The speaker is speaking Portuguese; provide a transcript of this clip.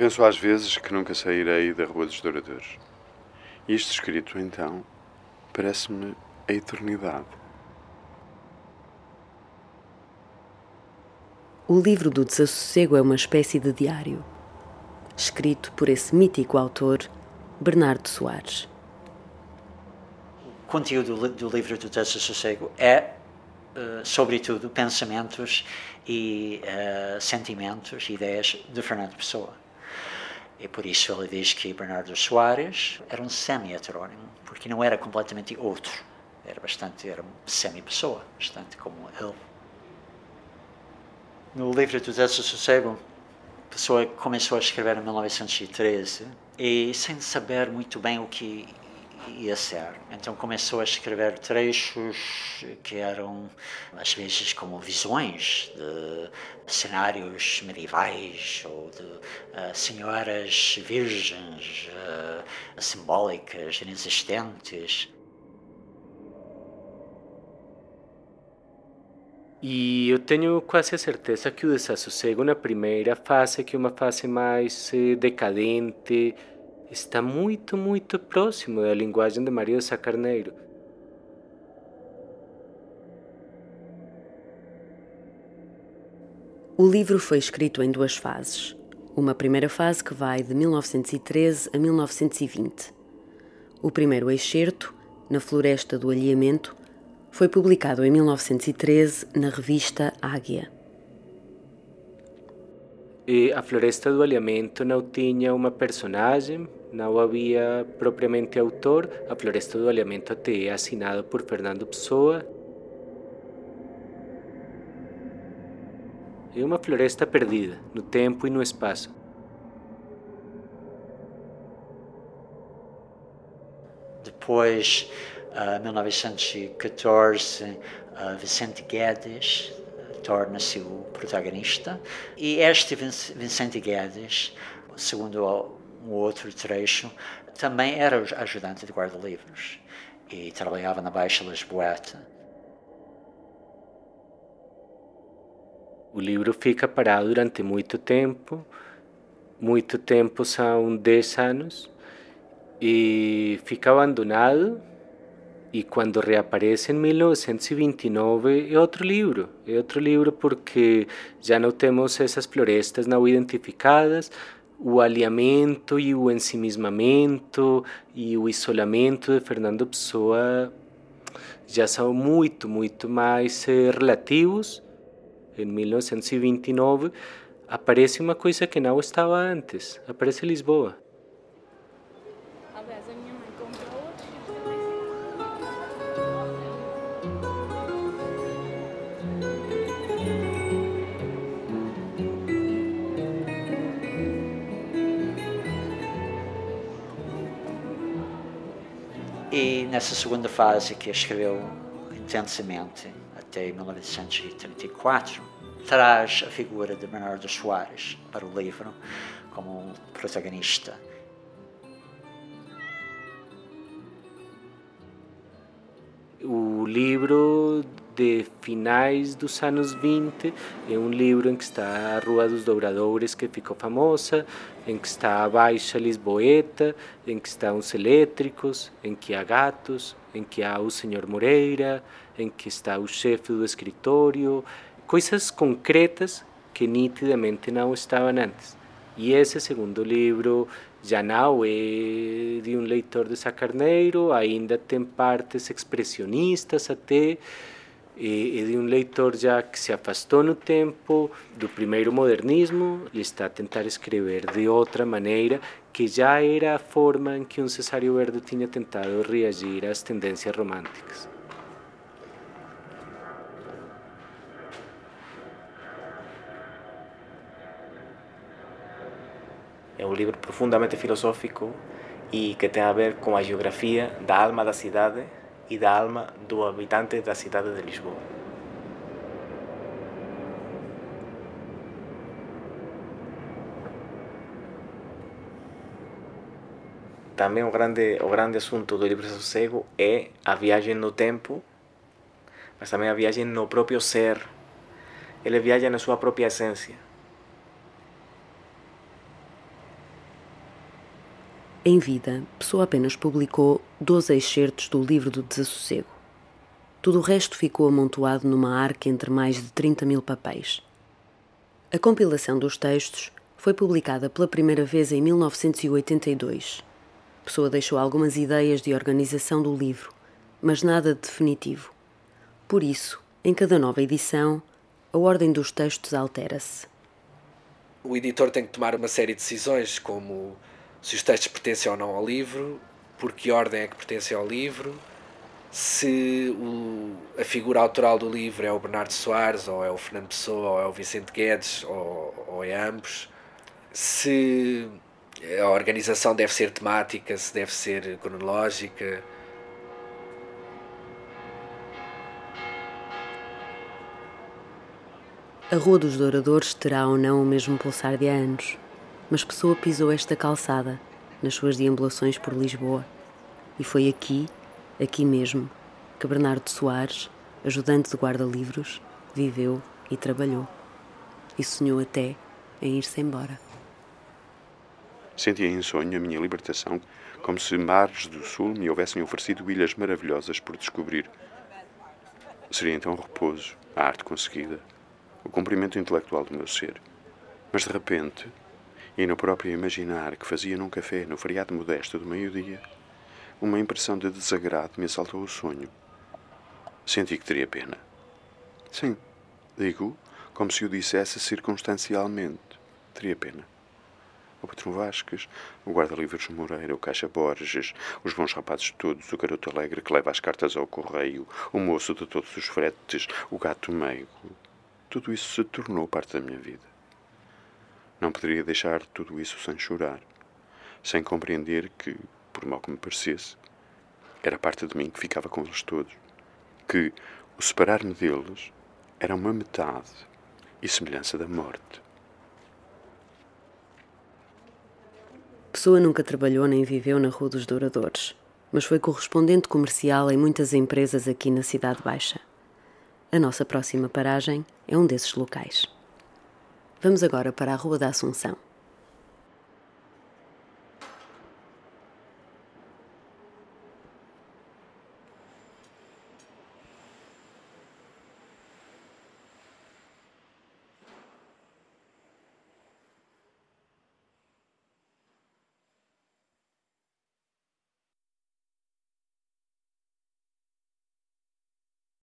Penso às vezes que nunca sairei da Rua dos Douradores. Isto escrito então parece-me a eternidade. O livro do Desassossego é uma espécie de diário, escrito por esse mítico autor, Bernardo Soares. O conteúdo do livro do Desassossego é, uh, sobretudo, pensamentos e uh, sentimentos, ideias de Fernando Pessoa. E por isso ele diz que Bernardo Soares era um semi-heterónimo, porque não era completamente outro. Era bastante, era semi-pessoa, bastante como ele. No livro do Desassossego, a pessoa começou a escrever em 1913 e sem saber muito bem o que ia ser. Então começou a escrever trechos que eram, às vezes, como visões de cenários medievais ou de uh, senhoras virgens uh, simbólicas, inexistentes. E eu tenho quase a certeza que o desassossego na primeira fase, que é uma fase mais eh, decadente, está muito, muito próximo da linguagem de Sá Carneiro. O livro foi escrito em duas fases. Uma primeira fase que vai de 1913 a 1920. O primeiro excerto, Na Floresta do Alheamento, foi publicado em 1913 na revista Águia. E a Floresta do Alimento não tinha uma personagem, não havia propriamente autor. A Floresta do Alimento até é assinado por Fernando Pessoa. É uma floresta perdida no tempo e no espaço. Depois uh, 1914, uh, Vicente Guedes torna-se o protagonista. E este Vicente Guedes, segundo um outro trecho, também era ajudante de guarda-livros e trabalhava na Baixa Lisboeta. O livro fica parado durante muito tempo, muito tempo são 10 anos, e fica abandonado e quando reaparece em 1929 é outro livro, é outro livro porque já não temos essas florestas não identificadas, o alinhamento e o ensimismamento e o isolamento de Fernando Pessoa já são muito, muito mais eh, relativos. Em 1929 aparece uma coisa que não estava antes, aparece Lisboa. E nessa segunda fase que escreveu intensamente até 1934, traz a figura de Bernardo Soares para o livro como um protagonista. O livro de finais dos anos 20 é um livro em que está a Rua dos Dobradores que ficou famosa, em que está a Baixa Lisboeta, em que estão os elétricos, em que há gatos, em que há o Senhor Moreira, em que está o chefe do escritório, coisas concretas que nitidamente não estavam antes. E esse segundo livro já não é de um leitor de Sacarneiro, ainda tem partes expressionistas até, e, de um leitor já que se afastou no tempo do primeiro modernismo e está a tentar escrever de outra maneira que já era a forma em que um Cesário Verde tinha tentado reagir às tendências românticas. É um livro profundamente filosófico e que tem a ver com a geografia da alma da cidade e da alma do habitante da cidade de Lisboa. Também o grande, o grande assunto do livro Sossego é a viagem no tempo, mas também a viagem no próprio ser. Ele viaja na sua própria essência. Em vida, Pessoa apenas publicou 12 excertos do livro do Desassossego. Tudo o resto ficou amontoado numa arca entre mais de 30 mil papéis. A compilação dos textos foi publicada pela primeira vez em 1982. Pessoa deixou algumas ideias de organização do livro, mas nada de definitivo. Por isso, em cada nova edição, a ordem dos textos altera-se. O editor tem que tomar uma série de decisões, como se os textos pertencem ou não ao livro, por que ordem é que pertencem ao livro, se o, a figura autoral do livro é o Bernardo Soares, ou é o Fernando Pessoa, ou é o Vicente Guedes, ou, ou é ambos, se a organização deve ser temática, se deve ser cronológica. A Rua dos Douradores terá ou não o mesmo pulsar de anos, mas Pessoa pisou esta calçada nas suas deambulações por Lisboa, e foi aqui aqui mesmo, que Bernardo Soares, ajudante de guarda-livros, viveu e trabalhou. E sonhou até em ir-se embora. Sentia em sonho a minha libertação, como se mares do sul me houvessem oferecido ilhas maravilhosas por descobrir. Seria então o repouso, a arte conseguida, o cumprimento intelectual do meu ser. Mas de repente, e no próprio imaginar que fazia num café no feriado modesto do meio-dia, uma impressão de desagrado me assaltou o sonho. Senti que teria pena. Sim, digo, como se o dissesse circunstancialmente. Teria pena. O patrão Vasques, o guarda-livros Moreira, o Caixa Borges, os bons rapazes todos, o garoto alegre que leva as cartas ao correio, o moço de todos os fretes, o gato meigo. Tudo isso se tornou parte da minha vida. Não poderia deixar tudo isso sem chorar, sem compreender que, por mal que me parecesse, era parte de mim que ficava com eles todos, que o separar-me deles era uma metade e semelhança da morte. Pessoa nunca trabalhou nem viveu na Rua dos Douradores, mas foi correspondente comercial em muitas empresas aqui na Cidade Baixa. A nossa próxima paragem é um desses locais. Vamos agora para a Rua da Assunção.